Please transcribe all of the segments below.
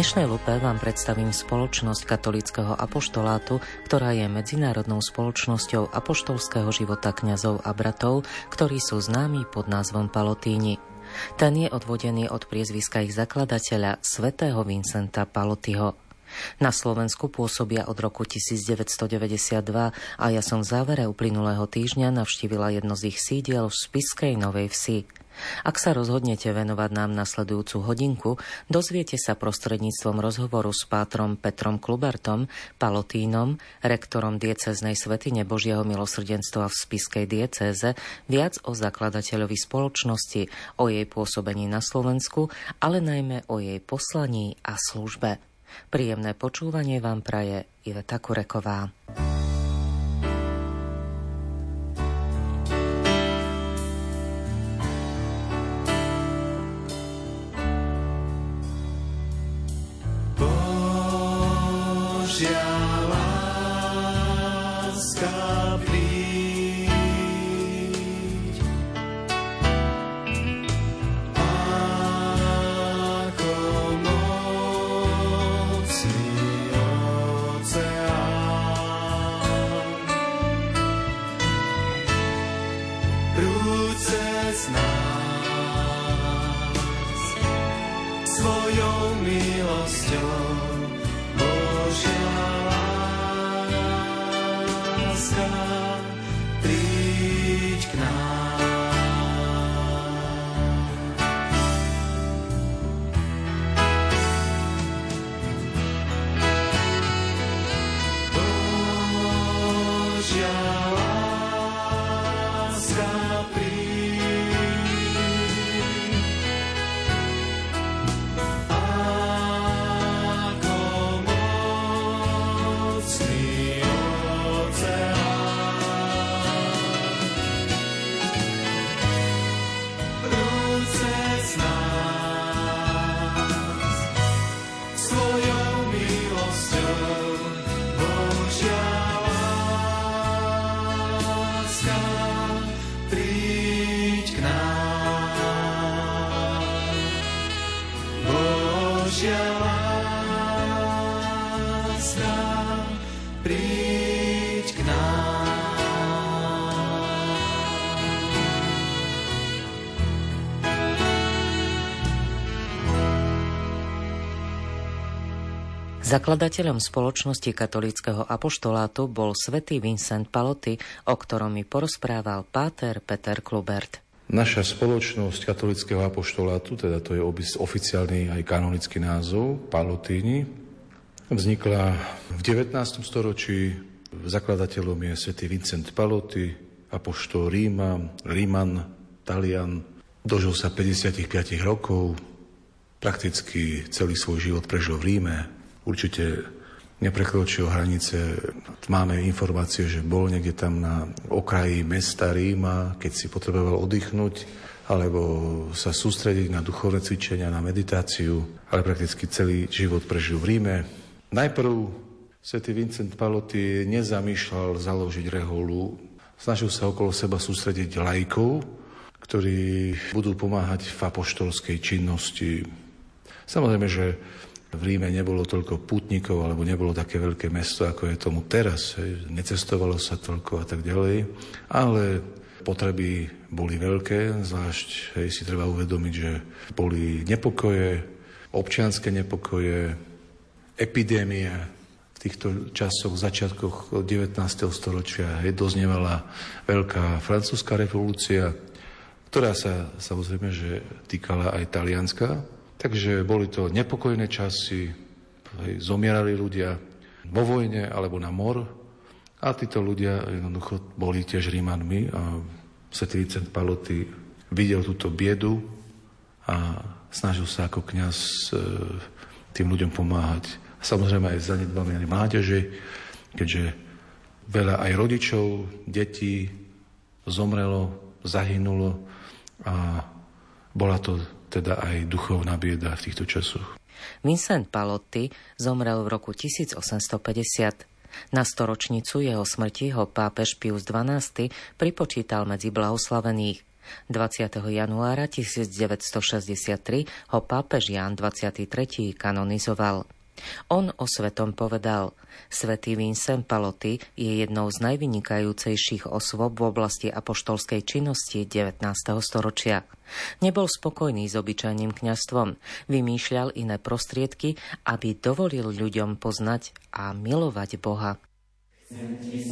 dnešnej lupe vám predstavím spoločnosť katolického apoštolátu, ktorá je medzinárodnou spoločnosťou apoštolského života kňazov a bratov, ktorí sú známi pod názvom Palotíni. Ten je odvodený od priezviska ich zakladateľa svätého Vincenta Palotyho. Na Slovensku pôsobia od roku 1992 a ja som v závere uplynulého týždňa navštívila jedno z ich sídiel v Spiskej Novej Vsi. Ak sa rozhodnete venovať nám nasledujúcu hodinku, dozviete sa prostredníctvom rozhovoru s pátrom Petrom Klubertom, Palotínom, rektorom dieceznej Svetine Božieho milosrdenstva v Spiskej diecéze, viac o zakladateľovi spoločnosti, o jej pôsobení na Slovensku, ale najmä o jej poslaní a službe. Príjemné počúvanie vám praje Iveta Kureková. svojou milosťou. Božia. Zakladateľom spoločnosti katolického apoštolátu bol svätý Vincent Paloty, o ktorom mi porozprával páter Peter Klubert. Naša spoločnosť katolického apoštolátu, teda to je oficiálny aj kanonický názov, Palotíni, vznikla v 19. storočí. Zakladateľom je svätý Vincent Paloty, apoštol Ríma, Ríman, Talian. Dožil sa 55 rokov, prakticky celý svoj život prežil v Ríme, určite neprekročil hranice. Máme informácie, že bol niekde tam na okraji mesta Ríma, keď si potreboval oddychnúť alebo sa sústrediť na duchovné cvičenia, na meditáciu, ale prakticky celý život prežil v Ríme. Najprv svätý Vincent Paloty nezamýšľal založiť reholu, snažil sa okolo seba sústrediť lajkov, ktorí budú pomáhať v apoštolskej činnosti. Samozrejme, že v Ríme nebolo toľko putníkov, alebo nebolo také veľké mesto, ako je tomu teraz. Necestovalo sa toľko a tak ďalej. Ale potreby boli veľké, zvlášť hej, si treba uvedomiť, že boli nepokoje, občianské nepokoje, epidémia. V týchto časoch, začiatkoch 19. storočia hej, doznievala veľká francúzska revolúcia, ktorá sa samozrejme, že týkala aj Talianska, Takže boli to nepokojné časy, zomierali ľudia vo vojne alebo na mor a títo ľudia jednoducho boli tiež Rímanmi a Svetý Vicent Paloty videl túto biedu a snažil sa ako kňaz e, tým ľuďom pomáhať. Samozrejme aj zanedbané mládeži, keďže veľa aj rodičov, detí zomrelo, zahynulo a bola to teda aj duchovná bieda v týchto časoch. Vincent Palotti zomrel v roku 1850. Na storočnicu jeho smrti ho pápež Pius XII pripočítal medzi blahoslavených. 20. januára 1963 ho pápež Jan 23. kanonizoval. On o svetom povedal, Svetý Vincent Paloty je jednou z najvynikajúcejších osôb v oblasti apoštolskej činnosti 19. storočia. Nebol spokojný s obyčajným kňastvom, vymýšľal iné prostriedky, aby dovolil ľuďom poznať a milovať Boha. Chcem ti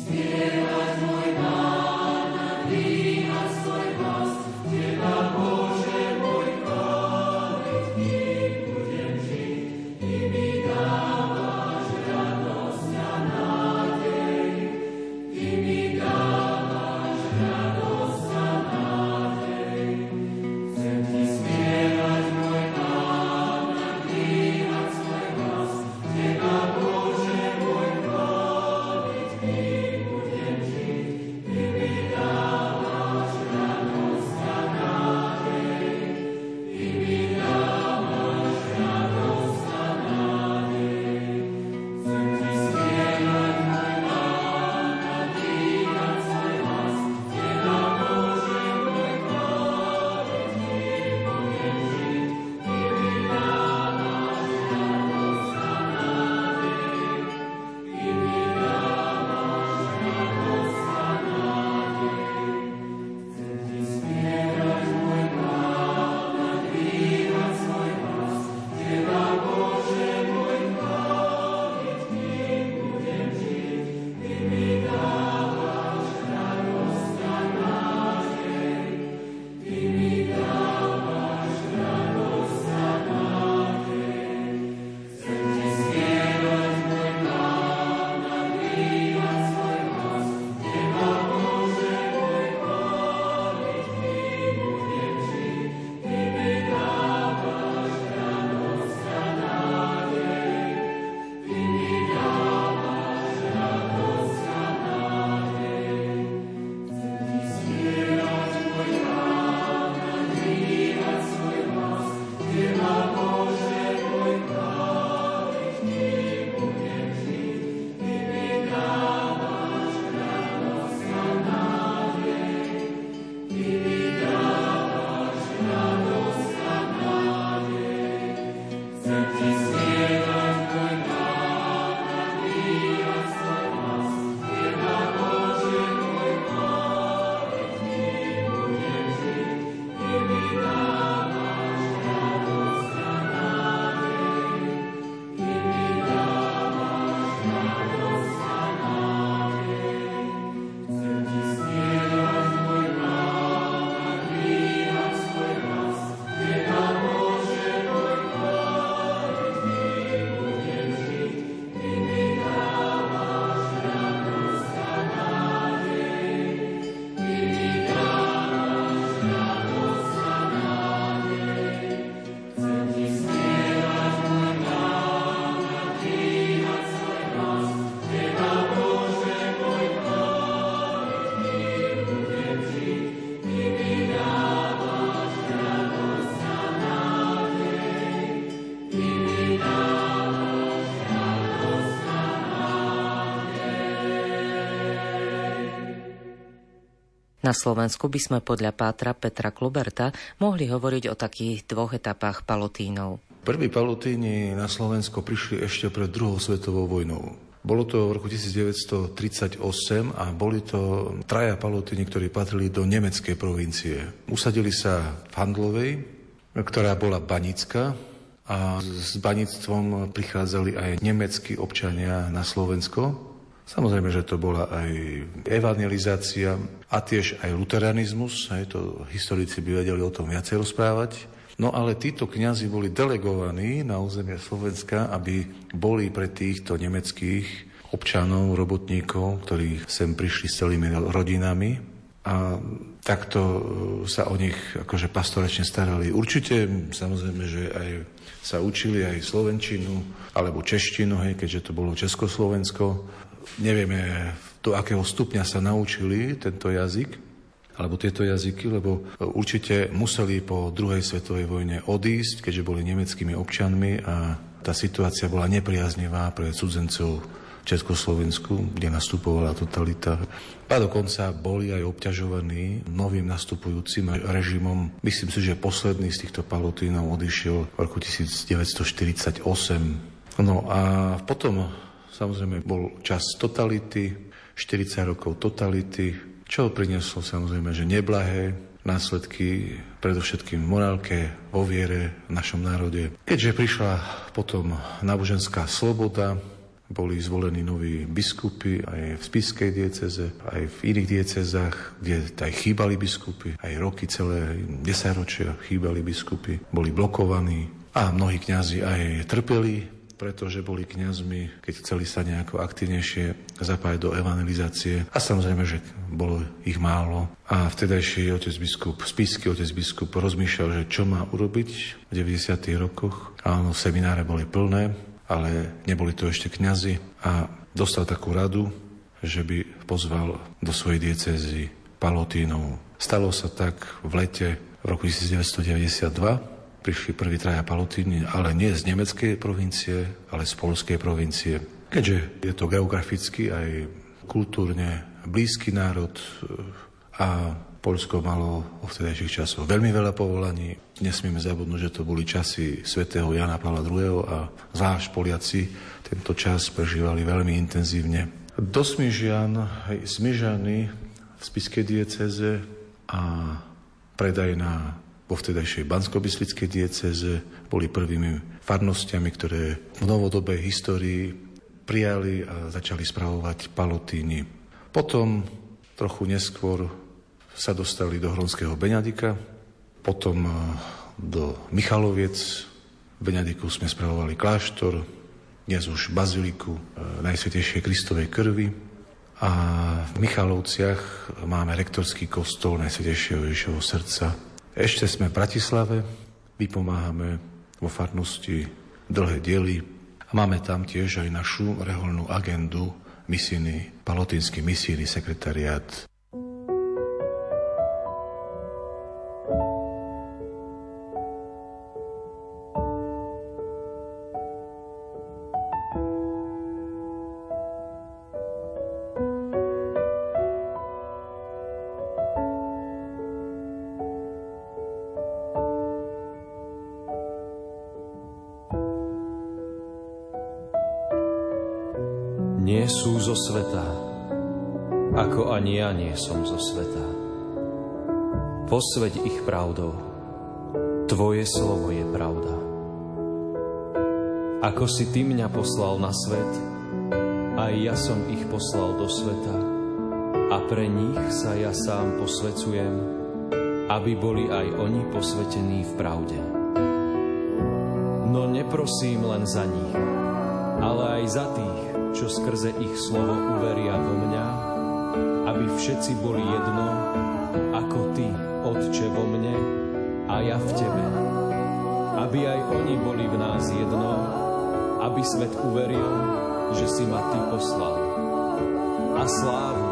Na Slovensku by sme podľa pátra Petra Kluberta mohli hovoriť o takých dvoch etapách palotínov. Prví palotíni na Slovensko prišli ešte pred druhou svetovou vojnou. Bolo to v roku 1938 a boli to traja palotíni, ktorí patrili do nemeckej provincie. Usadili sa v Handlovej, ktorá bola banická a s banictvom prichádzali aj nemeckí občania na Slovensko Samozrejme, že to bola aj evangelizácia a tiež aj luteranizmus, aj to historici by vedeli o tom viacej rozprávať. No ale títo kňazi boli delegovaní na územie Slovenska, aby boli pre týchto nemeckých občanov, robotníkov, ktorí sem prišli s celými rodinami a takto sa o nich akože pastoračne starali. Určite, samozrejme, že aj sa učili aj slovenčinu alebo češtinu, hej, keďže to bolo Československo nevieme, do akého stupňa sa naučili tento jazyk, alebo tieto jazyky, lebo určite museli po druhej svetovej vojne odísť, keďže boli nemeckými občanmi a tá situácia bola nepriaznivá pre cudzencov, Československu, kde nastupovala totalita. A dokonca boli aj obťažovaní novým nastupujúcim režimom. Myslím si, že posledný z týchto palotínov odišiel v roku 1948. No a potom samozrejme bol čas totality, 40 rokov totality, čo prinieslo samozrejme, že neblahé následky predovšetkým v morálke, vo viere v našom národe. Keďže prišla potom náboženská sloboda, boli zvolení noví biskupy aj v spiskej dieceze, aj v iných diecezách, kde aj chýbali biskupy, aj roky celé, desaťročia chýbali biskupy, boli blokovaní a mnohí kňazi aj trpeli pretože boli kňazmi, keď chceli sa nejako aktivnejšie zapájať do evangelizácie. A samozrejme, že bolo ich málo. A vtedajší otec biskup, spísky otec biskup rozmýšľal, že čo má urobiť v 90. rokoch. Áno, semináre boli plné, ale neboli to ešte kňazi. A dostal takú radu, že by pozval do svojej diecezy palotínov. Stalo sa tak v lete v roku 1992, prišli prví traja palotíni, ale nie z nemeckej provincie, ale z polskej provincie. Keďže je to geograficky aj kultúrne blízky národ a Polsko malo vo vtedajších časoch veľmi veľa povolaní. Nesmieme zabudnúť, že to boli časy svätého Jana Pavla II. a zvlášť Poliaci tento čas prežívali veľmi intenzívne. Do Smižian, Smižany v spiskej dieceze a predajná vo vtedajšej bansko dieceze boli prvými farnostiami, ktoré v novodobej histórii prijali a začali spravovať palotíny. Potom trochu neskôr sa dostali do Hronského Beňadika, potom e, do Michaloviec. V Beňadiku sme spravovali kláštor, dnes už baziliku e, Najsvetejšej Kristovej krvi. A v Michalovciach máme rektorský kostol Najsvetejšieho Ježišovho srdca, ešte sme v Bratislave, vypomáhame vo farnosti dlhé diely a máme tam tiež aj našu reholnú agendu misijný, palotínsky misijný sekretariát nie som zo sveta. Posveď ich pravdou, Tvoje slovo je pravda. Ako si Ty mňa poslal na svet, aj ja som ich poslal do sveta a pre nich sa ja sám posvecujem, aby boli aj oni posvetení v pravde. No neprosím len za nich, ale aj za tých, čo skrze ich slovo uveria vo mňa, aby všetci boli jedno, ako Ty, Otče, vo mne a ja v Tebe. Aby aj oni boli v nás jedno, aby svet uveril, že si ma Ty poslal. A slávu,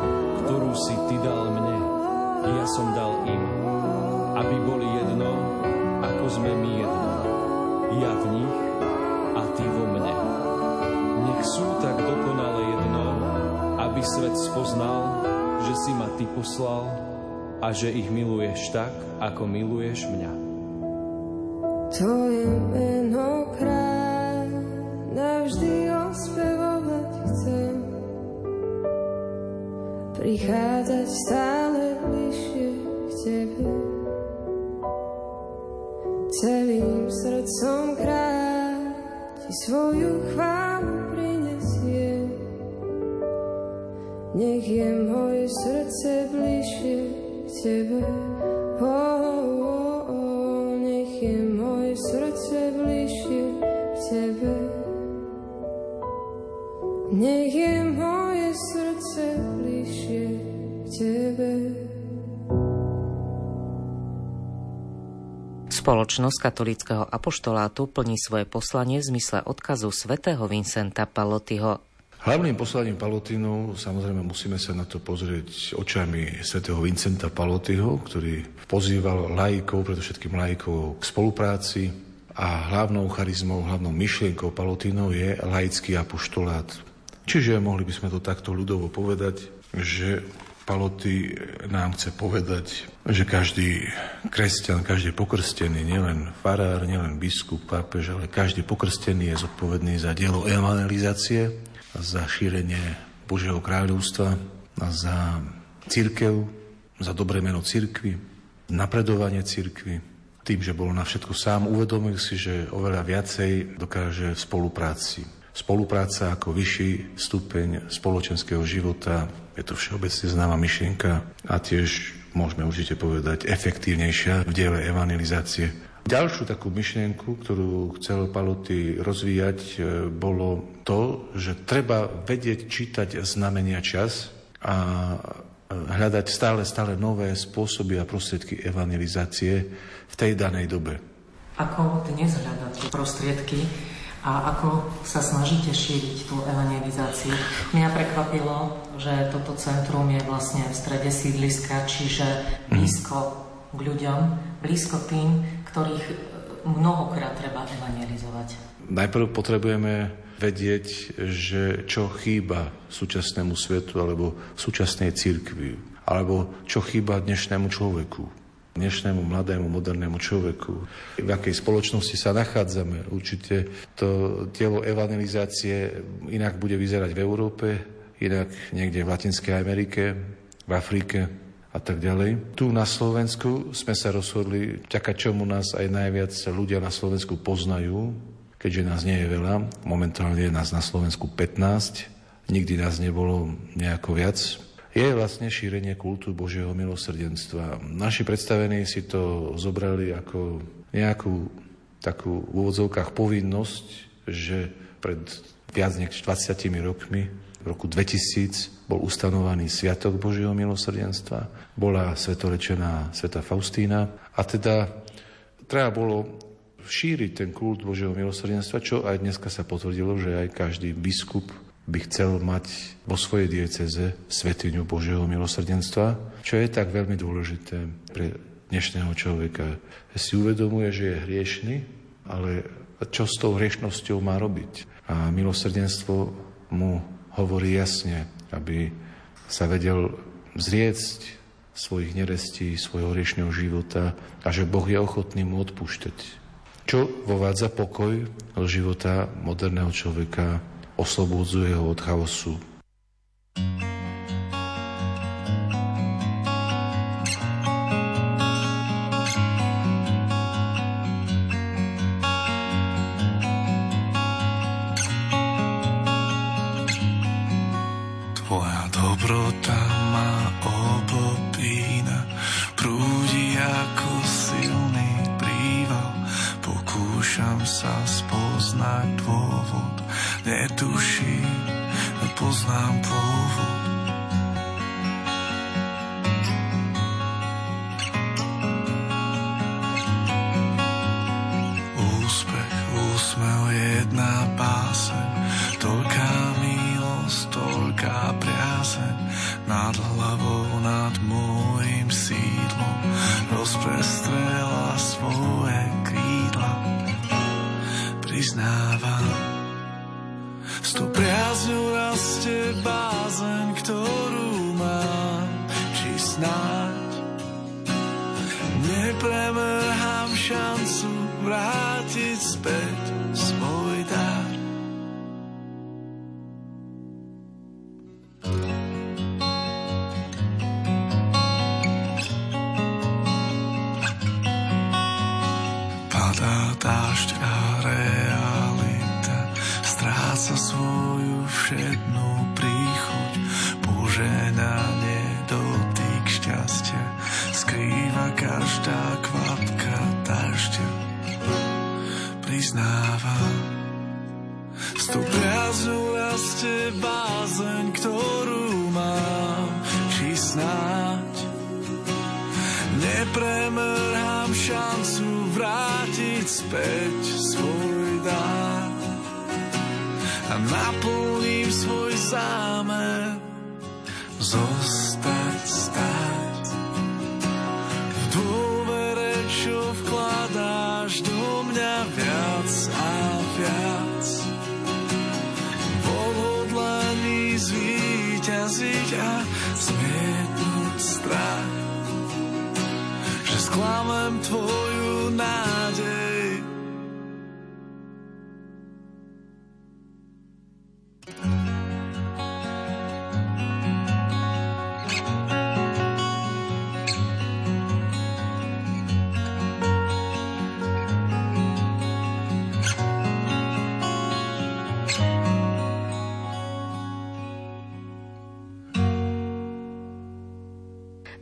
ktorú si Ty dal mne, ja som dal im, aby boli jedno, ako sme my jedno. Ja v nich a Ty vo mne. Nech sú tak aby svet spoznal, si ma Ty poslal a že ich miluješ tak, ako miluješ mňa. Tvoje meno kráľ navždy ospevovať chcem. Prichádzať Spoločnosť katolického apoštolátu plní svoje poslanie v zmysle odkazu svätého Vincenta Palotyho Hlavným poslaním Palotínu, samozrejme musíme sa na to pozrieť očami svätého Vincenta Palotyho, ktorý pozýval laikov, predovšetkým laikov k spolupráci a hlavnou charizmou, hlavnou myšlienkou Palotínov je laický apoštolát. Čiže mohli by sme to takto ľudovo povedať, že Paloty nám chce povedať, že každý kresťan, každý pokrstený, nielen farár, nielen biskup, pápež, ale každý pokrstený je zodpovedný za dielo evangelizácie, za šírenie Božieho kráľovstva, za církev, za dobré meno církvy, napredovanie církvy. Tým, že bol na všetko sám, uvedomil si, že oveľa viacej dokáže v spolupráci Spolupráca ako vyšší stupeň spoločenského života, je to všeobecne známa myšlienka a tiež môžeme určite povedať efektívnejšia v diele evangelizácie. Ďalšiu takú myšlienku, ktorú chcel Paloty rozvíjať, e, bolo to, že treba vedieť čítať znamenia čas a e, hľadať stále, stále nové spôsoby a prostriedky evangelizácie v tej danej dobe. Ako dnes hľadať prostriedky a ako sa snažíte šíriť tú evangelizáciu. Mňa prekvapilo, že toto centrum je vlastne v strede sídliska, čiže mhm. blízko k ľuďom, blízko tým, ktorých mnohokrát treba evangelizovať. Najprv potrebujeme vedieť, že čo chýba súčasnému svetu alebo súčasnej církvi, alebo čo chýba dnešnému človeku dnešnému mladému, modernému človeku. V akej spoločnosti sa nachádzame. Určite to dielo evangelizácie inak bude vyzerať v Európe, inak niekde v Latinskej Amerike, v Afrike a tak ďalej. Tu na Slovensku sme sa rozhodli, čakať čomu nás aj najviac ľudia na Slovensku poznajú, keďže nás nie je veľa. Momentálne je nás na Slovensku 15, nikdy nás nebolo nejako viac je vlastne šírenie kultu Božieho milosrdenstva. Naši predstavení si to zobrali ako nejakú takú v úvodzovkách povinnosť, že pred viac než 20 rokmi, v roku 2000, bol ustanovaný Sviatok Božieho milosrdenstva, bola svetorečená Sveta Faustína a teda treba bolo šíriť ten kult Božieho milosrdenstva, čo aj dneska sa potvrdilo, že aj každý biskup by chcel mať vo svojej dieceze svetiňu Božieho milosrdenstva, čo je tak veľmi dôležité pre dnešného človeka. Si uvedomuje, že je hriešný, ale čo s tou hriešnosťou má robiť? A milosrdenstvo mu hovorí jasne, aby sa vedel zriecť svojich nerestí, svojho hriešného života a že Boh je ochotný mu odpúšťať. Čo vovádza pokoj do života moderného človeka oslobodzuje ho od chaosu. Nad hlavou,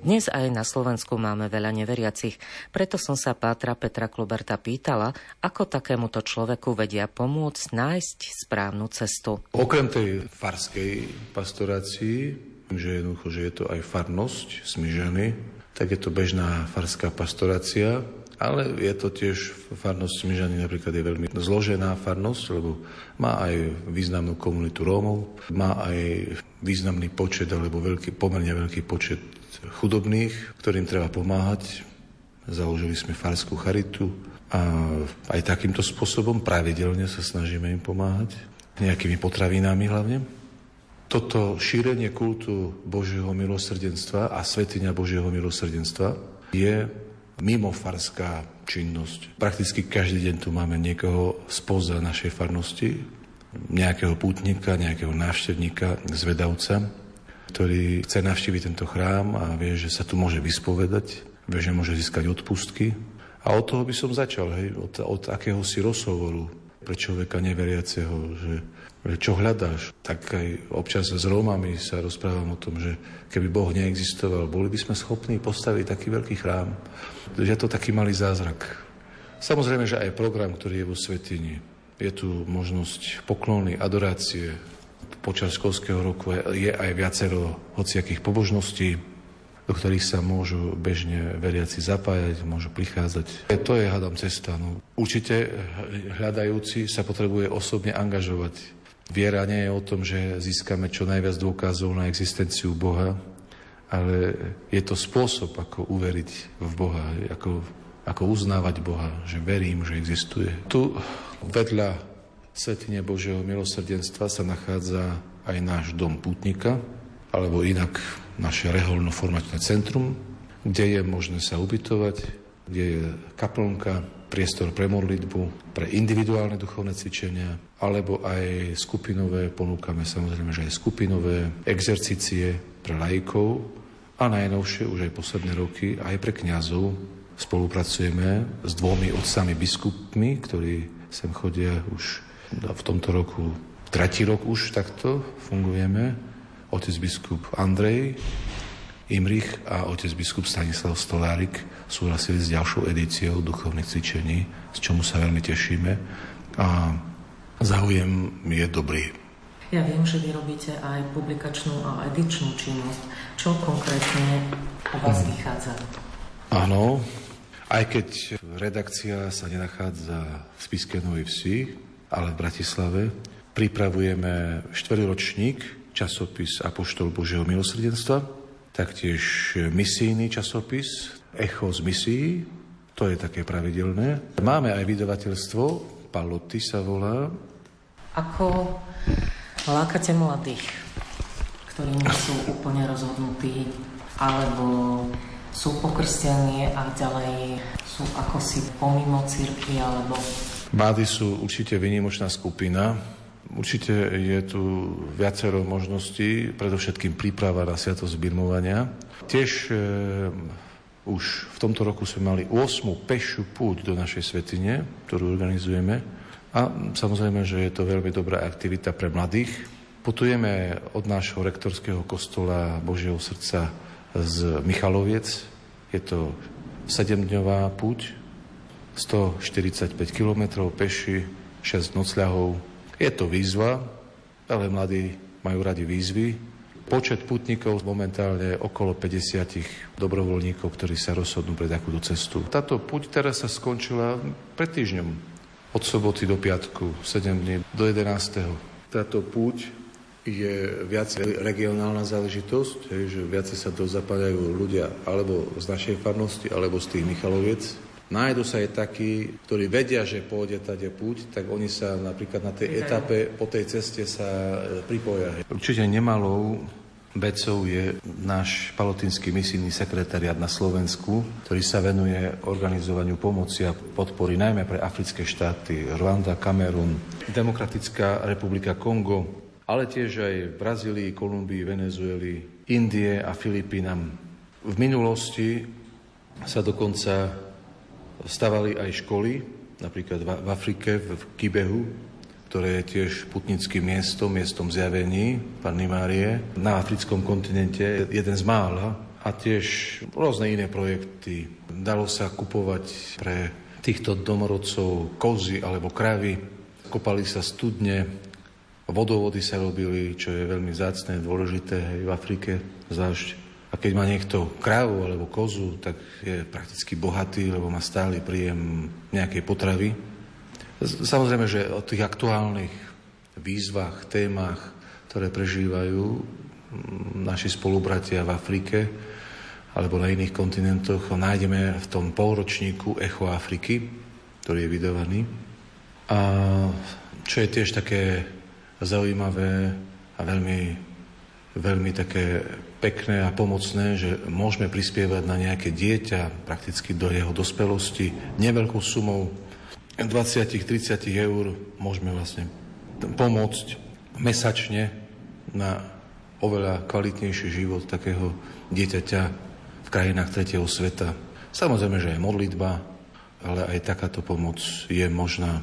Dnes aj na Slovensku máme veľa neveriacich, preto som sa Pátra Petra Kluberta pýtala, ako takémuto človeku vedia pomôcť nájsť správnu cestu. Okrem tej farskej pastorácii, že jednoducho, že je to aj farnosť Smyžany, tak je to bežná farská pastorácia, ale je to tiež farnosť Smyžany napríklad je veľmi zložená farnosť, lebo má aj významnú komunitu Rómov, má aj významný počet alebo veľký, pomerne veľký počet chudobných, ktorým treba pomáhať. Založili sme farskú charitu a aj takýmto spôsobom pravidelne sa snažíme im pomáhať. Nejakými potravinami hlavne. Toto šírenie kultu Božieho milosrdenstva a svetenia Božieho milosrdenstva je mimo farská činnosť. Prakticky každý deň tu máme niekoho spoza našej farnosti, nejakého pútnika, nejakého návštevníka, zvedavca, ktorý chce navštíviť tento chrám a vie, že sa tu môže vyspovedať, vie, že môže získať odpustky. A od toho by som začal, hej, od, od akéhosi rozhovoru pre človeka neveriaceho, že, čo hľadáš. Tak aj občas s Rómami sa rozprávam o tom, že keby Boh neexistoval, boli by sme schopní postaviť taký veľký chrám. Je to taký malý zázrak. Samozrejme, že aj program, ktorý je vo Svetini. Je tu možnosť poklony, adorácie, počas školského roku je aj viacero hociakých pobožností, do ktorých sa môžu bežne veriaci zapájať, môžu prichádzať. To je, hádam, cesta. No. Určite hľadajúci sa potrebuje osobne angažovať. Viera nie je o tom, že získame čo najviac dôkazov na existenciu Boha, ale je to spôsob, ako uveriť v Boha, ako, ako uznávať Boha, že verím, že existuje. Tu vedľa Svetine Božieho milosrdenstva sa nachádza aj náš dom putnika, alebo inak naše reholno-formačné centrum, kde je možné sa ubytovať, kde je kaplnka, priestor pre modlitbu, pre individuálne duchovné cvičenia, alebo aj skupinové, ponúkame samozrejme, že aj skupinové exercície pre lajkov a najnovšie, už aj posledné roky, aj pre kňazov. Spolupracujeme s dvomi otcami biskupmi, ktorí sem chodia už v tomto roku tretí rok už takto fungujeme. Otec biskup Andrej Imrich a otec biskup Stanislav Stolárik súhlasili s ďalšou edíciou duchovných cvičení, s čomu sa veľmi tešíme a záujem je dobrý. Ja viem, že vy robíte aj publikačnú a edičnú činnosť. Čo konkrétne u vás mm. vychádza? Áno, aj keď redakcia sa nenachádza v Spiske Novej Vsi, ale v Bratislave. Pripravujeme štvrťročník, časopis Apoštol Božieho milosrdenstva, taktiež misijný časopis Echo z misií, to je také pravidelné. Máme aj vydavateľstvo, Paloty sa volá. Ako lákate mladých, ktorí nie sú úplne rozhodnutí, alebo sú pokrstení a ďalej sú ako si pomimo církvy, alebo Mladí sú určite vynimočná skupina. Určite je tu viacero možností, predovšetkým príprava na sviatosť birmovania. Tiež e, už v tomto roku sme mali 8. pešiu púť do našej svetine, ktorú organizujeme. A samozrejme, že je to veľmi dobrá aktivita pre mladých. Putujeme od nášho rektorského kostola Božieho srdca z Michaloviec. Je to sedemdňová púť, 145 km peši, 6 nocľahov. Je to výzva, ale mladí majú radi výzvy. Počet putníkov momentálne okolo 50 dobrovoľníkov, ktorí sa rozhodnú pre takúto cestu. Táto puť teraz sa skončila pred týždňom. Od soboty do piatku, 7 dní do 11. Táto púť je viac regionálna záležitosť, že viac sa to zapadajú ľudia alebo z našej farnosti, alebo z tých Michaloviec, Nájdu sa aj takí, ktorí vedia, že pôjde tade púť, tak oni sa napríklad na tej etape po tej ceste sa e, pripoja. Určite nemalou Becov je náš palotínsky misijný sekretariat na Slovensku, ktorý sa venuje organizovaniu pomoci a podpory najmä pre africké štáty Rwanda, Kamerun, Demokratická republika Kongo, ale tiež aj v Brazílii, Kolumbii, Venezueli, Indie a Filipínam. V minulosti sa dokonca stavali aj školy, napríklad v Afrike, v Kibehu, ktoré je tiež putnickým miestom, miestom zjavení Panny Márie na africkom kontinente, jeden z mála a tiež rôzne iné projekty. Dalo sa kupovať pre týchto domorodcov kozy alebo kravy, kopali sa studne, vodovody sa robili, čo je veľmi zácne, dôležité aj v Afrike, zvlášť. A keď má niekto krávu alebo kozu, tak je prakticky bohatý, lebo má stály príjem nejakej potravy. Samozrejme, že o tých aktuálnych výzvach, témach, ktoré prežívajú mm, naši spolubratia v Afrike alebo na iných kontinentoch, nájdeme v tom polročníku Echo Afriky, ktorý je vydovaný. A čo je tiež také zaujímavé a veľmi, veľmi také pekné a pomocné, že môžeme prispievať na nejaké dieťa prakticky do jeho dospelosti neveľkou sumou 20-30 eur môžeme vlastne pomôcť mesačne na oveľa kvalitnejší život takého dieťaťa v krajinách tretieho sveta. Samozrejme, že je modlitba, ale aj takáto pomoc je možná.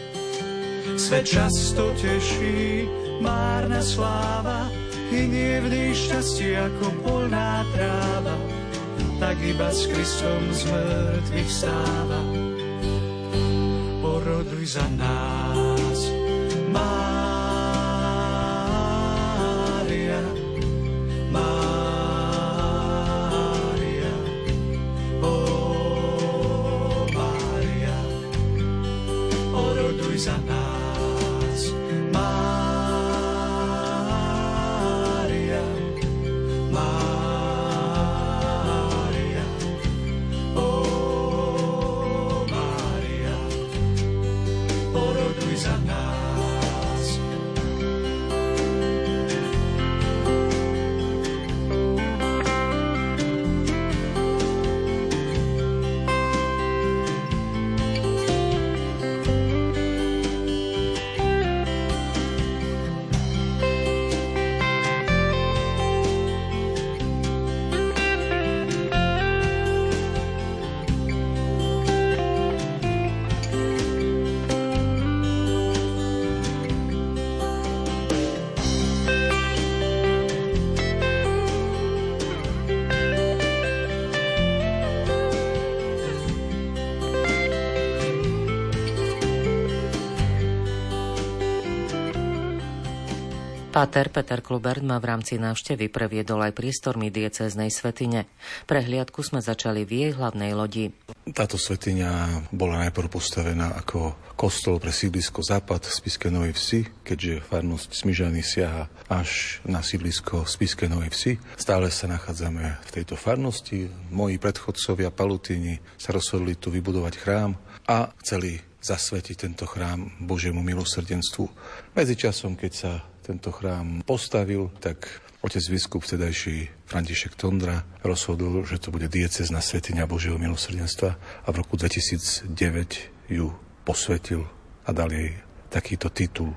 Svet často teší, márna sláva, nie vždy šťastie ako polná tráva, tak iba s Kristom z mŕtvych stáva. Poroduj za nás, Páter Peter Klubert ma v rámci návštevy previedol aj priestormi diecéznej svetine. Prehliadku sme začali v jej hlavnej lodi. Táto svetiňa bola najprv postavená ako kostol pre sídlisko Západ Spiske Novej Vsi, keďže farnosť Smižany siaha až na sídlisko Spiske Novej Vsi. Stále sa nachádzame v tejto farnosti. Moji predchodcovia Palutíni sa rozhodli tu vybudovať chrám a chceli zasvetiť tento chrám Božiemu milosrdenstvu. Medzičasom, keď sa tento chrám postavil, tak otec biskup vtedajší František Tondra rozhodol, že to bude diecezna svetiňa Božieho milosrdenstva a v roku 2009 ju posvetil a dal jej takýto titul.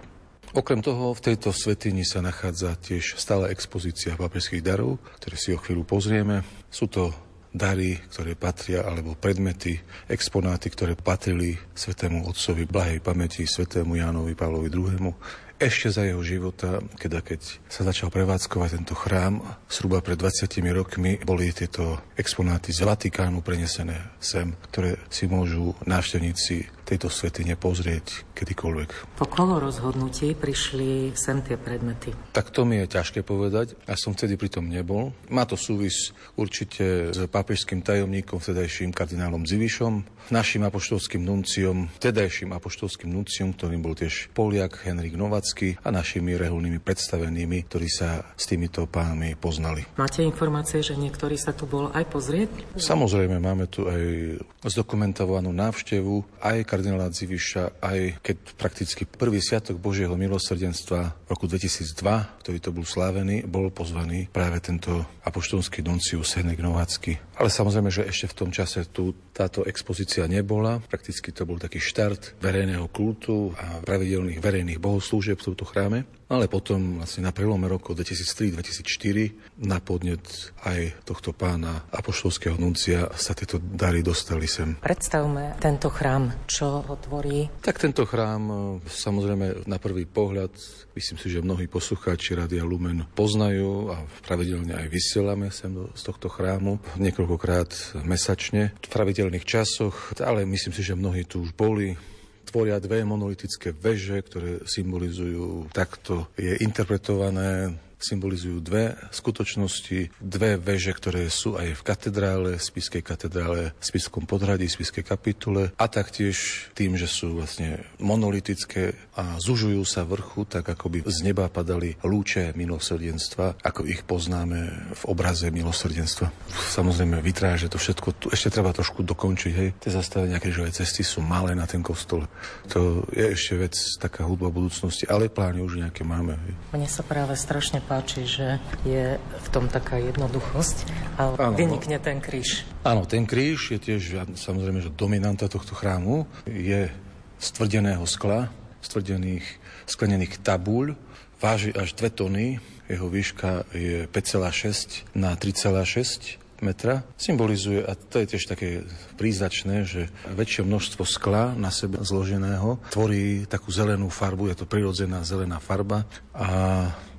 Okrem toho v tejto svetini sa nachádza tiež stála expozícia papežských darov, ktoré si o chvíľu pozrieme. Sú to dary, ktoré patria, alebo predmety, exponáty, ktoré patrili svetému otcovi blahej pamäti, svetému Jánovi Pavlovi II. Ešte za jeho života, keď, keď sa začal prevádzkovať tento chrám, zhruba pred 20 rokmi boli tieto exponáty z Vatikánu prenesené sem, ktoré si môžu návštevníci tejto svetine pozrieť kedykoľvek. Po koho rozhodnutí prišli sem tie predmety? Tak to mi je ťažké povedať. Ja som vtedy pri tom nebol. Má to súvis určite s pápežským tajomníkom, vtedajším kardinálom Zivišom, našim apoštolským nunciom, vtedajším apoštolským nunciom, ktorým bol tiež Poliak Henrik Novacký a našimi reholnými predstavenými, ktorí sa s týmito pánmi poznali. Máte informácie, že niektorí sa tu bol aj pozrieť? Samozrejme, máme tu aj zdokumentovanú návštevu aj kardinála Ziviša, aj keď prakticky prvý sviatok Božieho milosrdenstva v roku 2002, ktorý to bol slávený, bol pozvaný práve tento apoštolský nuncius Henrik Novácky. Ale samozrejme, že ešte v tom čase tu táto expozícia nebola. Prakticky to bol taký štart verejného kultu a pravidelných verejných bohoslúžieb v tomto chráme. Ale potom vlastne na prelome rokov 2003-2004 na podnet aj tohto pána apoštolského nuncia sa tieto dary dostali sem. Predstavme tento chrám, čo ho tvorí. Tak tento chrám samozrejme na prvý pohľad, myslím si, že mnohí poslucháči Radia Lumen poznajú a pravidelne aj vysielame sem do, z tohto chrámu niekoľkokrát mesačne. V pravidelných časoch, ale myslím si, že mnohí tu už boli. Tvoria dve monolitické veže, ktoré symbolizujú, takto je interpretované symbolizujú dve skutočnosti, dve veže, ktoré sú aj v katedrále, Spiskej katedrále, Spiskom podhradí, Spiskej kapitule a taktiež tým, že sú vlastne monolitické a zužujú sa vrchu, tak ako by z neba padali lúče milosrdenstva, ako ich poznáme v obraze milosrdenstva. Samozrejme vytráže to všetko, tu ešte treba trošku dokončiť, hej. Tie zastavenia krížovej cesty sú malé na ten kostol. To je ešte vec, taká hudba budúcnosti, ale plány už nejaké máme. Hej. Mne sa práve strašne páči páči, že je v tom taká jednoduchosť, ale ano. vynikne ten kríž. Áno, ten kríž je tiež samozrejme, že dominanta tohto chrámu je stvrdeného skla, stvrdených sklenených tabúľ, váži až 2 tony, jeho výška je 5,6 na 3,6 metra. Symbolizuje, a to je tiež také príznačné, že väčšie množstvo skla na sebe zloženého tvorí takú zelenú farbu, je to prirodzená zelená farba a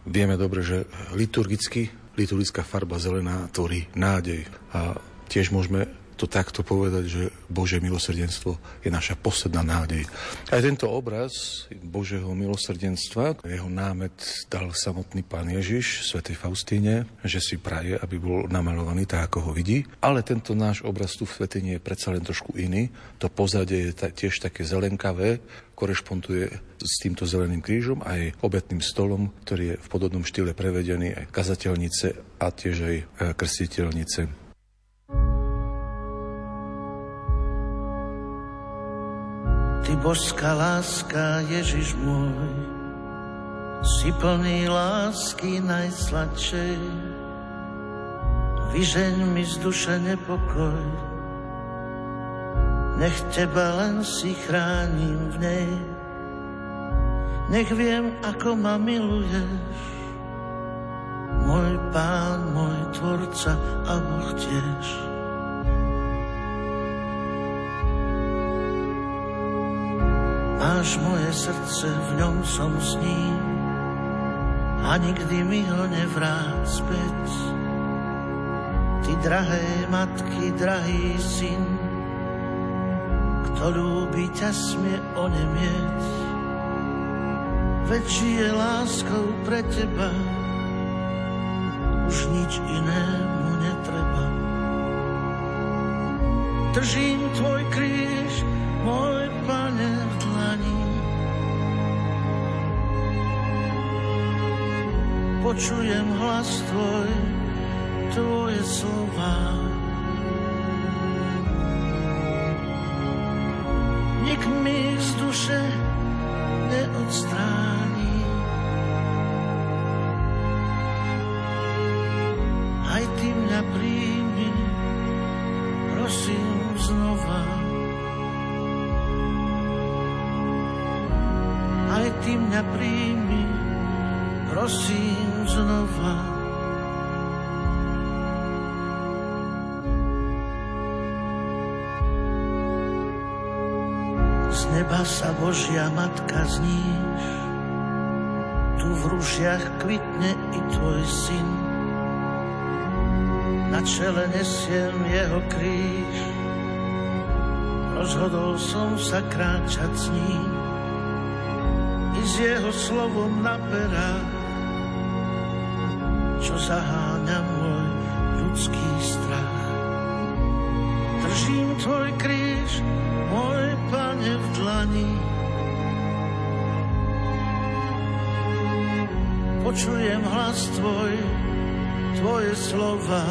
Vieme dobre, že liturgicky, liturgická farba zelená tvorí nádej. A tiež môžeme to takto povedať, že Božie milosrdenstvo je naša posledná nádej. Aj tento obraz Božieho milosrdenstva, jeho námet dal samotný pán Ježiš svätej Faustíne, že si praje, aby bol namalovaný tak, ako ho vidí. Ale tento náš obraz tu v svetine je predsa len trošku iný. To pozadie je tiež také zelenkavé, korešponduje s týmto zeleným krížom aj obetným stolom, ktorý je v podobnom štýle prevedený aj kazateľnice a tiež aj e, krstiteľnice. Ty božská láska, Ježiš môj, si plný lásky najsladšej. Vyžeň mi z duše nepokoj, nech teba len si chránim v nej. Nech viem, ako ma miluješ, môj pán, môj tvorca a Boh tiež. Máš moje srdce, v ňom som s ním a nikdy mi ho nevrát späť. Ty drahé matky, drahý syn, kto ľúbi ťa smie onemieť. Väčší je láskou pre teba, už nič inému netreba. Držím tvoj kríž, môj pane v dlani. Počujem hlas tvoj, tvoje slova. Z neba sa Božia Matka zníš, tu v rušiach kvitne i tvoj syn. Na čele nesiem jeho kríž, rozhodol som sa kráčať s ním i s jeho slovom na perách, čo zaháňa môj ľudský strach. Držím tvoj kríž, môj pane v dlani, počujem hlas tvoj, tvoje slova.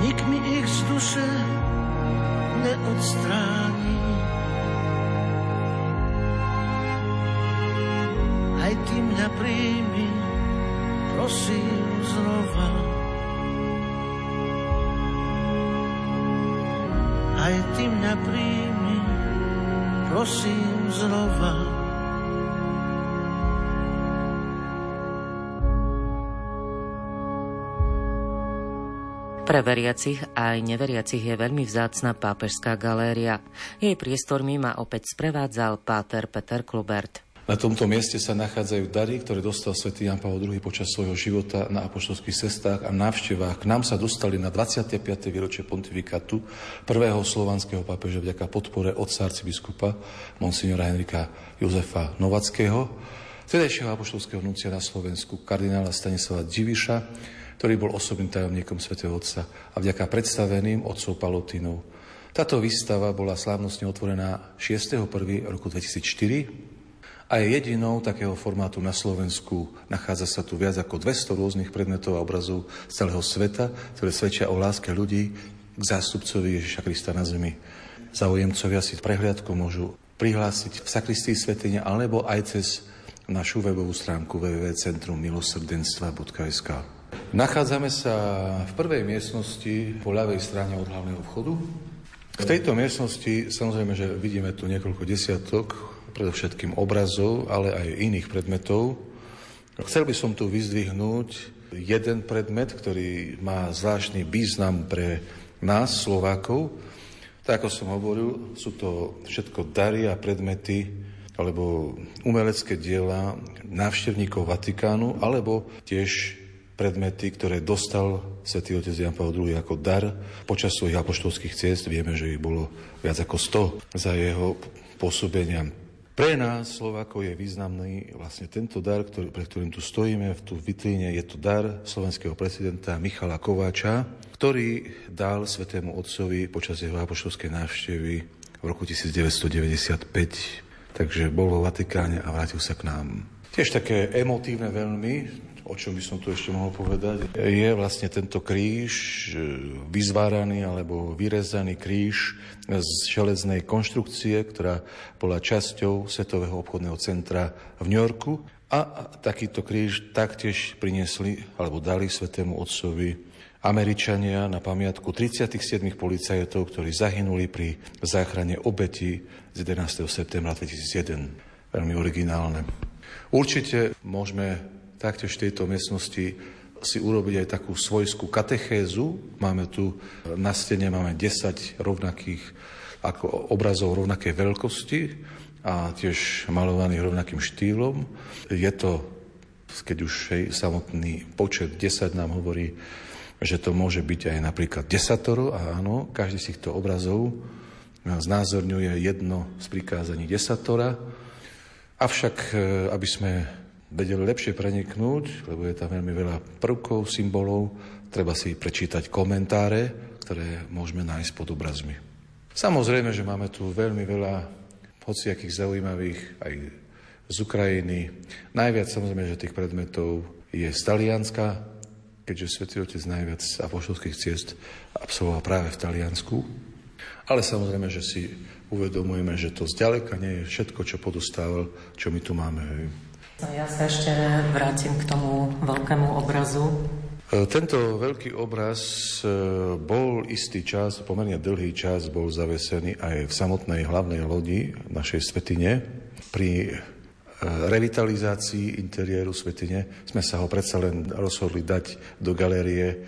Nik mi ich z duše neodstráni. Aj ty mňa príjmi, prosím znova. Prosím znova. Pre veriacich a aj neveriacich je veľmi vzácna pápežská galéria. Jej priestormi ma opäť sprevádzal páter Peter Klubert. Na tomto mieste sa nachádzajú dary, ktoré dostal svätý Jan Pavel II počas svojho života na apoštolských cestách a návštevách. K nám sa dostali na 25. výročie pontifikátu prvého slovanského pápeža vďaka podpore otca arcibiskupa monsignora Henrika Jozefa Novackého, vtedajšieho apoštolského nuncia na Slovensku, kardinála Stanislava Diviša, ktorý bol osobným tajomníkom svätého Otca a vďaka predstaveným otcov Palotinov. Táto výstava bola slávnostne otvorená 6.1. roku 2004 a je jedinou takého formátu na Slovensku. Nachádza sa tu viac ako 200 rôznych predmetov a obrazov z celého sveta, ktoré svedčia o láske ľudí k zástupcovi Ježiša Krista na zemi. Zaujemcovia si prehliadku môžu prihlásiť v sakristii svetenia alebo aj cez našu webovú stránku www.centrummilosrdenstva.sk Nachádzame sa v prvej miestnosti po ľavej strane od hlavného vchodu. V tejto miestnosti samozrejme, že vidíme tu niekoľko desiatok predovšetkým obrazov, ale aj iných predmetov. Chcel by som tu vyzdvihnúť jeden predmet, ktorý má zvláštny význam pre nás, Slovákov. Tak ako som hovoril, sú to všetko dary a predmety alebo umelecké diela návštevníkov Vatikánu, alebo tiež predmety, ktoré dostal svätý otec Jan Pavel II ako dar počas svojich apoštolských ciest. Vieme, že ich bolo viac ako 100 za jeho pôsobenia. Pre nás, Slovákov, je významný vlastne tento dar, ktorý, pre ktorým tu stojíme v tu vitríne. Je to dar slovenského prezidenta Michala Kováča, ktorý dal svetému otcovi počas jeho apoštolskej návštevy v roku 1995. Takže bol vo Vatikáne a vrátil sa k nám. Tiež také emotívne veľmi, o čom by som tu ešte mohol povedať, je vlastne tento kríž, e, vyzváraný alebo vyrezaný kríž z železnej konštrukcie, ktorá bola časťou Svetového obchodného centra v New Yorku. A takýto kríž taktiež priniesli alebo dali Svetému Otcovi Američania na pamiatku 37 policajtov, ktorí zahynuli pri záchrane obeti z 11. septembra 2001. Veľmi originálne. Určite môžeme taktiež v tejto miestnosti si urobiť aj takú svojskú katechézu. Máme tu na stene máme 10 rovnakých ako obrazov rovnakej veľkosti a tiež malovaných rovnakým štýlom. Je to, keď už samotný počet 10 nám hovorí, že to môže byť aj napríklad desatoro a áno, každý z týchto obrazov znázorňuje jedno z prikázaní desatora. Avšak, e, aby sme vedeli lepšie preniknúť, lebo je tam veľmi veľa prvkov, symbolov, treba si prečítať komentáre, ktoré môžeme nájsť pod obrazmi. Samozrejme, že máme tu veľmi veľa hociakých zaujímavých aj z Ukrajiny. Najviac samozrejme, že tých predmetov je z Talianska, keďže Svetý Otec najviac apoštolských ciest absolvoval práve v Taliansku. Ale samozrejme, že si uvedomujeme, že to zďaleka nie je všetko, čo podostával, čo my tu máme. Ja sa ešte vrátim k tomu veľkému obrazu. E, tento veľký obraz e, bol istý čas, pomerne dlhý čas, bol zavesený aj v samotnej hlavnej lodi našej svetine pri revitalizácii interiéru svetine sme sa ho predsa len rozhodli dať do galérie,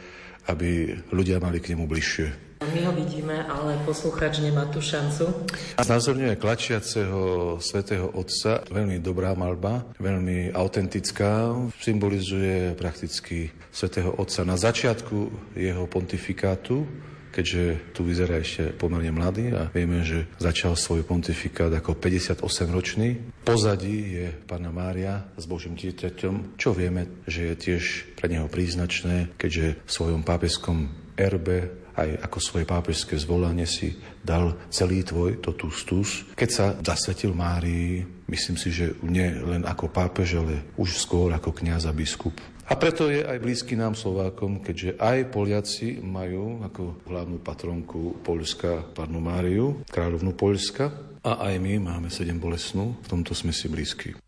aby ľudia mali k nemu bližšie. My ho vidíme, ale posluchač nemá tú šancu. Znázorňuje klačiaceho svätého Otca, veľmi dobrá malba, veľmi autentická, symbolizuje prakticky svätého Otca na začiatku jeho pontifikátu, keďže tu vyzerá ešte pomerne mladý a vieme, že začal svoj pontifikát ako 58-ročný. Pozadí je Pána Mária s Božím dieťaťom, čo vieme, že je tiež pre neho príznačné, keďže v svojom pápeskom erbe aj ako svoje pápežské zvolanie si dal celý tvoj totus tus. Keď sa zasvetil Márii, myslím si, že nie len ako pápež, ale už skôr ako kniaz a biskup. A preto je aj blízky nám Slovákom, keďže aj Poliaci majú ako hlavnú patronku Polska Panu Máriu, kráľovnú Polska, a aj my máme sedem bolesnú, v tomto sme si blízki.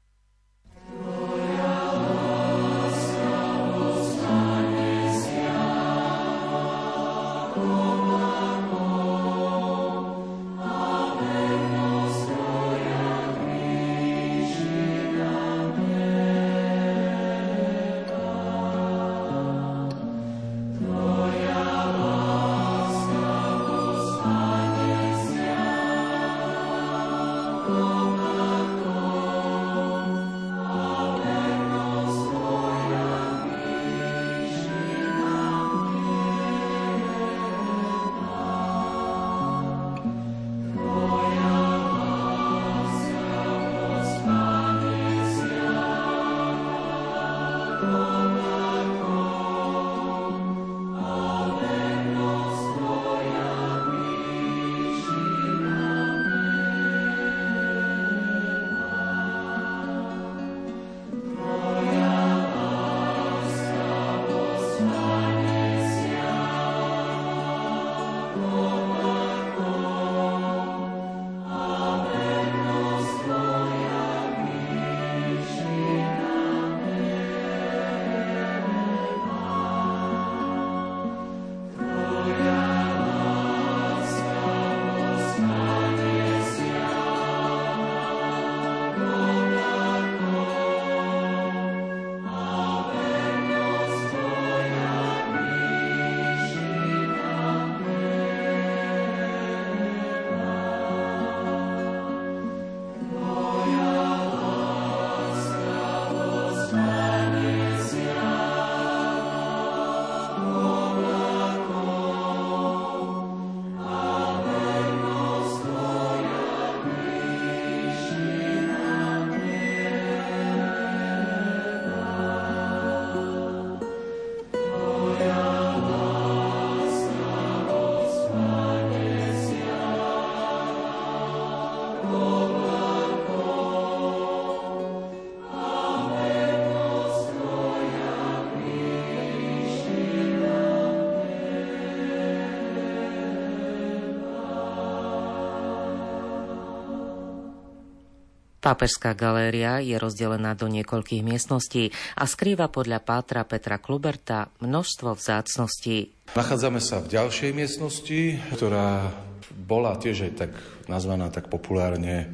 Pápežská galéria je rozdelená do niekoľkých miestností a skrýva podľa Pátra Petra Kluberta množstvo vzácností. Nachádzame sa v ďalšej miestnosti, ktorá bola tiež aj tak nazvaná tak populárne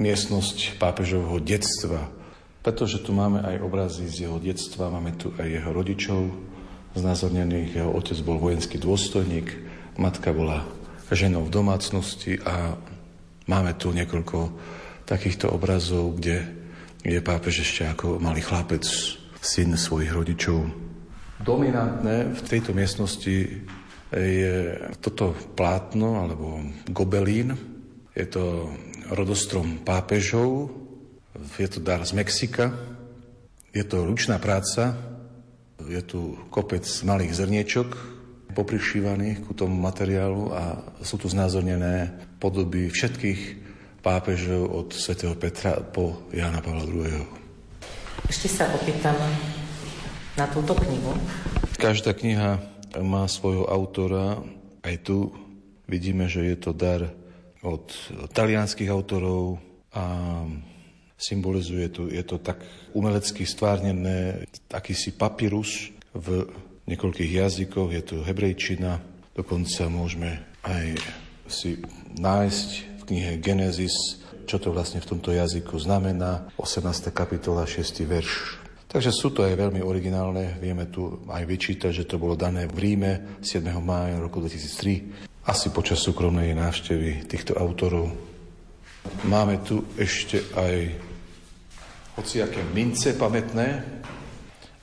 miestnosť pápežovho detstva. Pretože tu máme aj obrazy z jeho detstva, máme tu aj jeho rodičov znázornených. Jeho otec bol vojenský dôstojník, matka bola ženou v domácnosti a máme tu niekoľko takýchto obrazov, kde je pápež ešte ako malý chlapec, syn svojich rodičov. Dominantné v tejto miestnosti je toto plátno alebo gobelín. Je to rodostrom pápežov, je to dar z Mexika, je to ručná práca, je tu kopec malých zrniečok poprišívaných ku tomu materiálu a sú tu znázornené podoby všetkých pápežov od svätého Petra po Jana Pavla II. Ešte sa opýtam na túto knihu. Každá kniha má svojho autora. Aj tu vidíme, že je to dar od talianských autorov a symbolizuje tu, je to tak umelecky stvárnené, akýsi papyrus v niekoľkých jazykoch, je to hebrejčina, dokonca môžeme aj si nájsť knihe Genesis čo to vlastne v tomto jazyku znamená. 18. kapitola, 6. verš. Takže sú to aj veľmi originálne. Vieme tu aj vyčítať, že to bolo dané v Ríme 7. mája roku 2003, asi počas súkromnej návštevy týchto autorov. Máme tu ešte aj hociaké mince pamätné,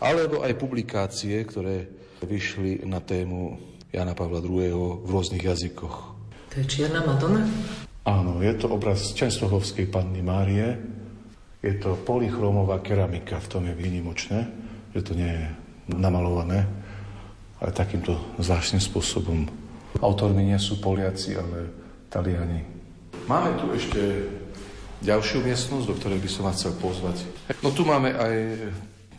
alebo aj publikácie, ktoré vyšli na tému Jana Pavla II. v rôznych jazykoch. To je Čierna Madonna? Áno, je to obraz Čenstohovskej panny Márie. Je to polychromová keramika, v tom je výnimočné, že to nie je namalované, ale takýmto zvláštnym spôsobom. Autormi nie sú Poliaci, ale Taliani. Máme tu ešte ďalšiu miestnosť, do ktorej by som vás chcel pozvať. No tu máme aj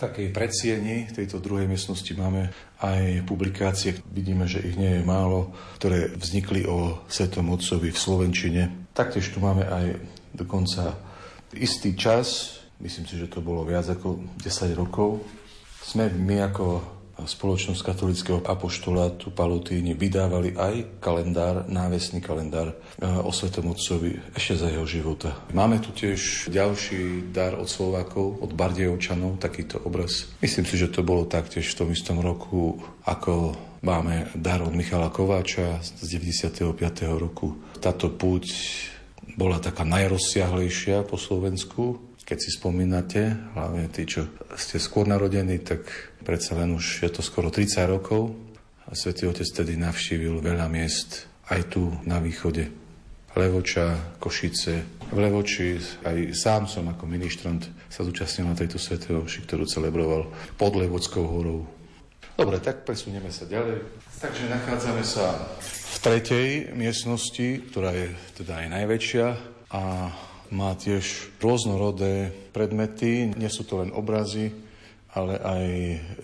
takej predsieni tejto druhej miestnosti máme aj publikácie, vidíme, že ich nie je málo, ktoré vznikli o Svetom Otcovi v Slovenčine. Taktiež tu máme aj dokonca istý čas, myslím si, že to bolo viac ako 10 rokov, sme my ako spoločnosť katolického apoštolátu Palutíni vydávali aj kalendár, návesný kalendár e, o Svetom Otcovi ešte za jeho života. Máme tu tiež ďalší dar od Slovákov, od Bardejovčanov, takýto obraz. Myslím si, že to bolo taktiež v tom istom roku, ako máme dar od Michala Kováča z 95. roku. Táto púť bola taká najrozsiahlejšia po Slovensku, keď si spomínate, hlavne tí, čo ste skôr narodení, tak predsa len už je to skoro 30 rokov a Svetý Otec tedy navštívil veľa miest aj tu na východe. Levoča, Košice. V Levoči aj sám som ako ministrant sa zúčastnil na tejto Svetej Omši, ktorú celebroval pod Levockou horou. Dobre, tak presunieme sa ďalej. Takže nachádzame sa v tretej miestnosti, ktorá je teda aj najväčšia a má tiež rôznorodé predmety, nie sú to len obrazy, ale aj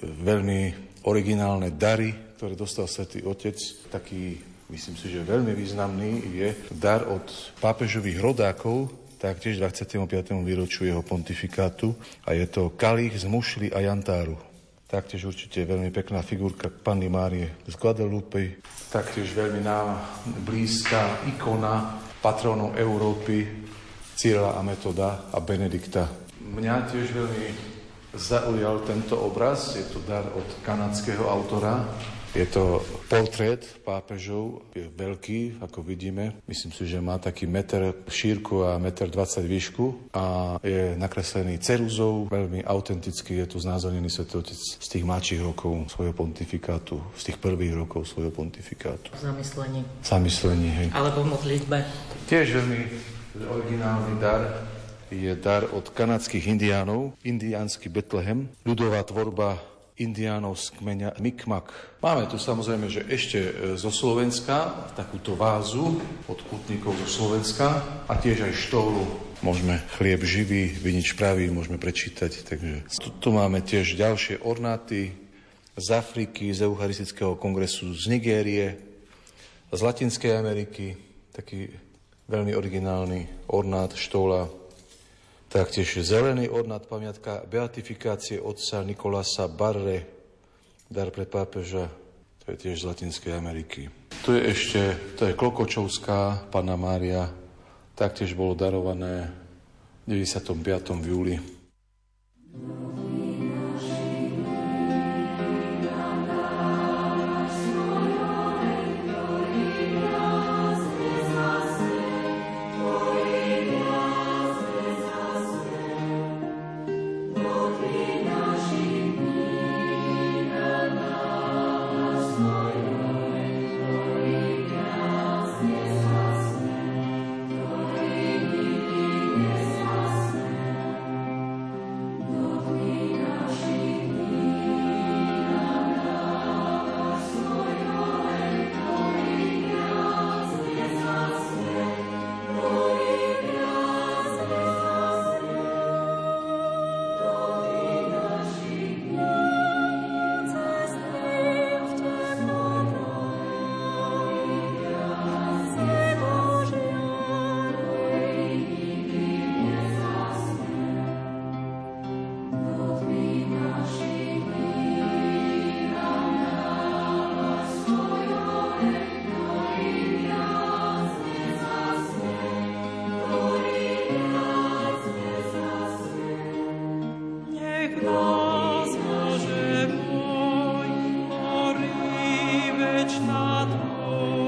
veľmi originálne dary, ktoré dostal Svetý Otec. Taký, myslím si, že veľmi významný je dar od pápežových rodákov, taktiež 25. výročiu jeho pontifikátu a je to kalich z mušly a jantáru. Taktiež určite veľmi pekná figurka Panny Márie z Guadalupe. Taktiež veľmi nám blízka ikona patrónov Európy, Cyrila a Metoda a Benedikta. Mňa tiež veľmi zaujal tento obraz, je to dar od kanadského autora. Je to portrét pápežov, je veľký, ako vidíme. Myslím si, že má taký meter šírku a meter 20 výšku a je nakreslený ceruzou, veľmi autentický, je tu znázornený svetotec z tých mladších rokov svojho pontifikátu, z tých prvých rokov svojho pontifikátu. Zamyslení. Zamyslení, hej. Alebo v modlitbe. Tiež veľmi Originálny dar je dar od kanadských indiánov, indiánsky Betlehem, ľudová tvorba indiánov z kmeňa Mikmak. Máme tu samozrejme, že ešte e, zo Slovenska takúto vázu od putníkov zo Slovenska a tiež aj štólu. Môžeme chlieb živý, vinič pravý, môžeme prečítať. Takže tu, tu máme tiež ďalšie ornáty z Afriky, z Eucharistického kongresu z Nigérie, z Latinskej Ameriky, taký veľmi originálny ornát štola, taktiež zelený ornát pamiatka beatifikácie otca Nikolasa Barre, dar pre pápeža, to je tiež z Latinskej Ameriky. Tu je ešte, to je Klokočovská Panna Mária, taktiež bolo darované v 95. v júli. Lord.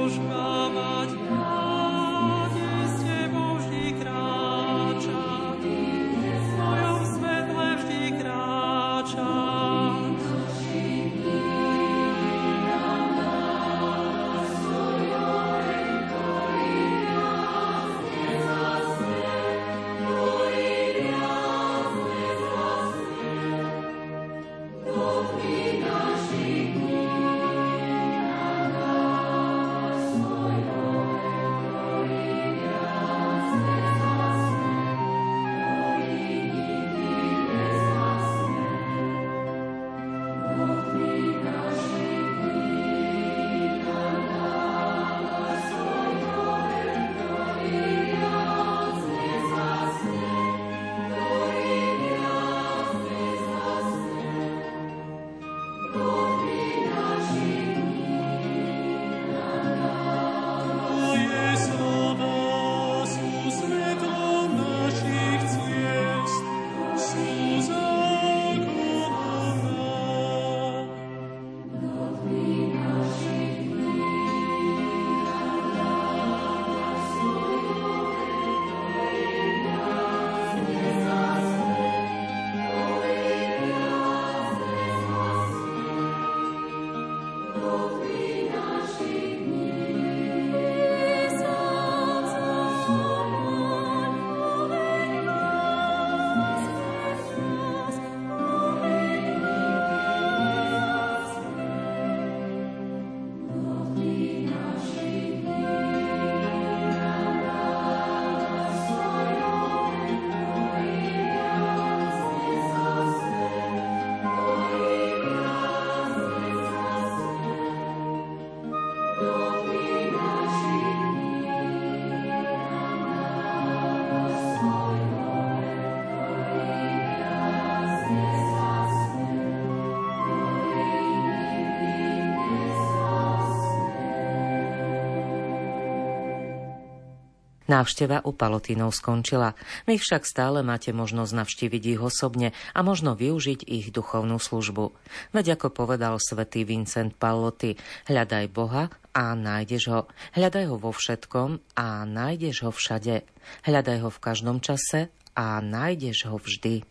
Návšteva u Palotínov skončila. Vy však stále máte možnosť navštíviť ich osobne a možno využiť ich duchovnú službu. Veď ako povedal svätý Vincent Paloty, hľadaj Boha a nájdeš ho. Hľadaj ho vo všetkom a nájdeš ho všade. Hľadaj ho v každom čase a nájdeš ho vždy.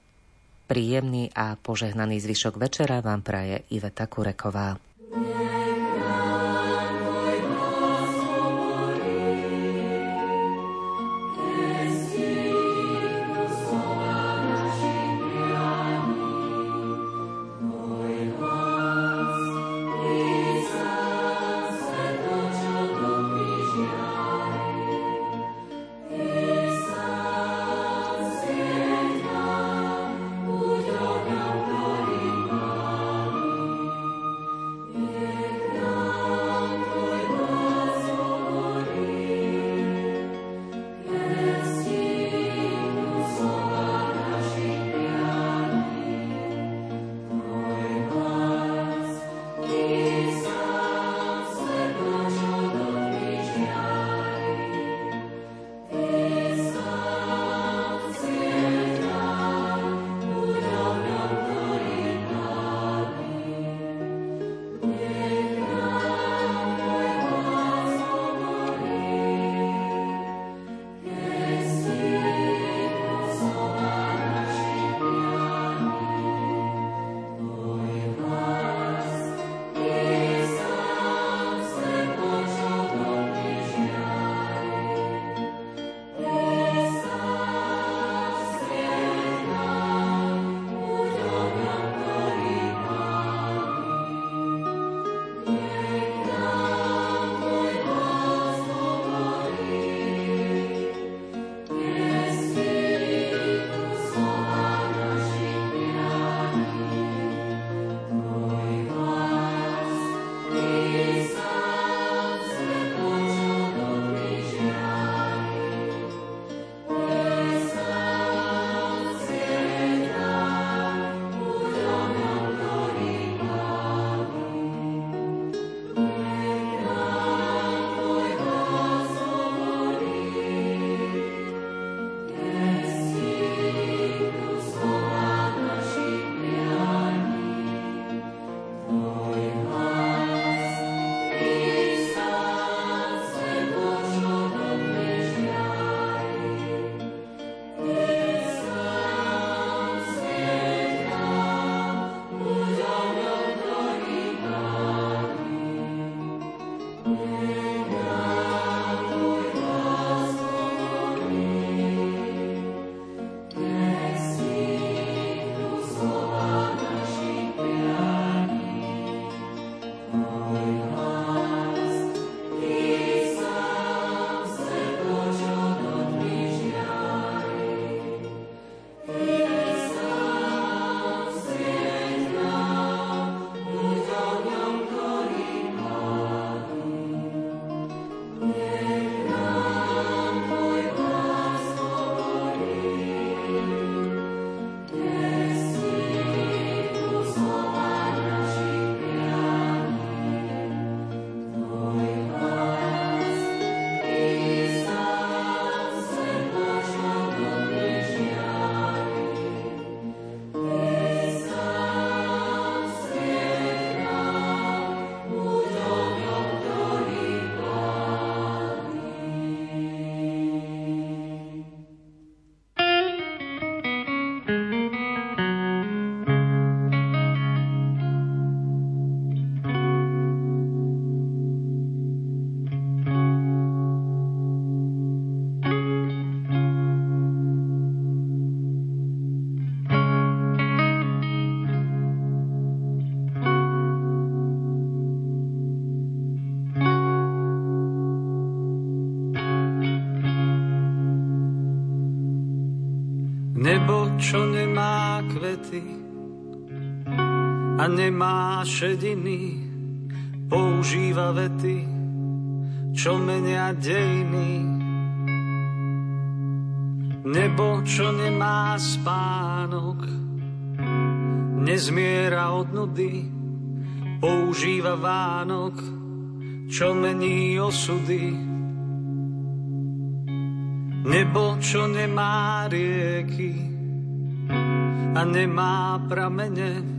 Príjemný a požehnaný zvyšok večera vám praje Iveta Kureková. Nemá šediny, používa vety, čo menia dejiny. Nebo, čo nemá spánok, nezmiera od nudy, používa Vánok, čo mení osudy. Nebo, čo nemá rieky a nemá pramene,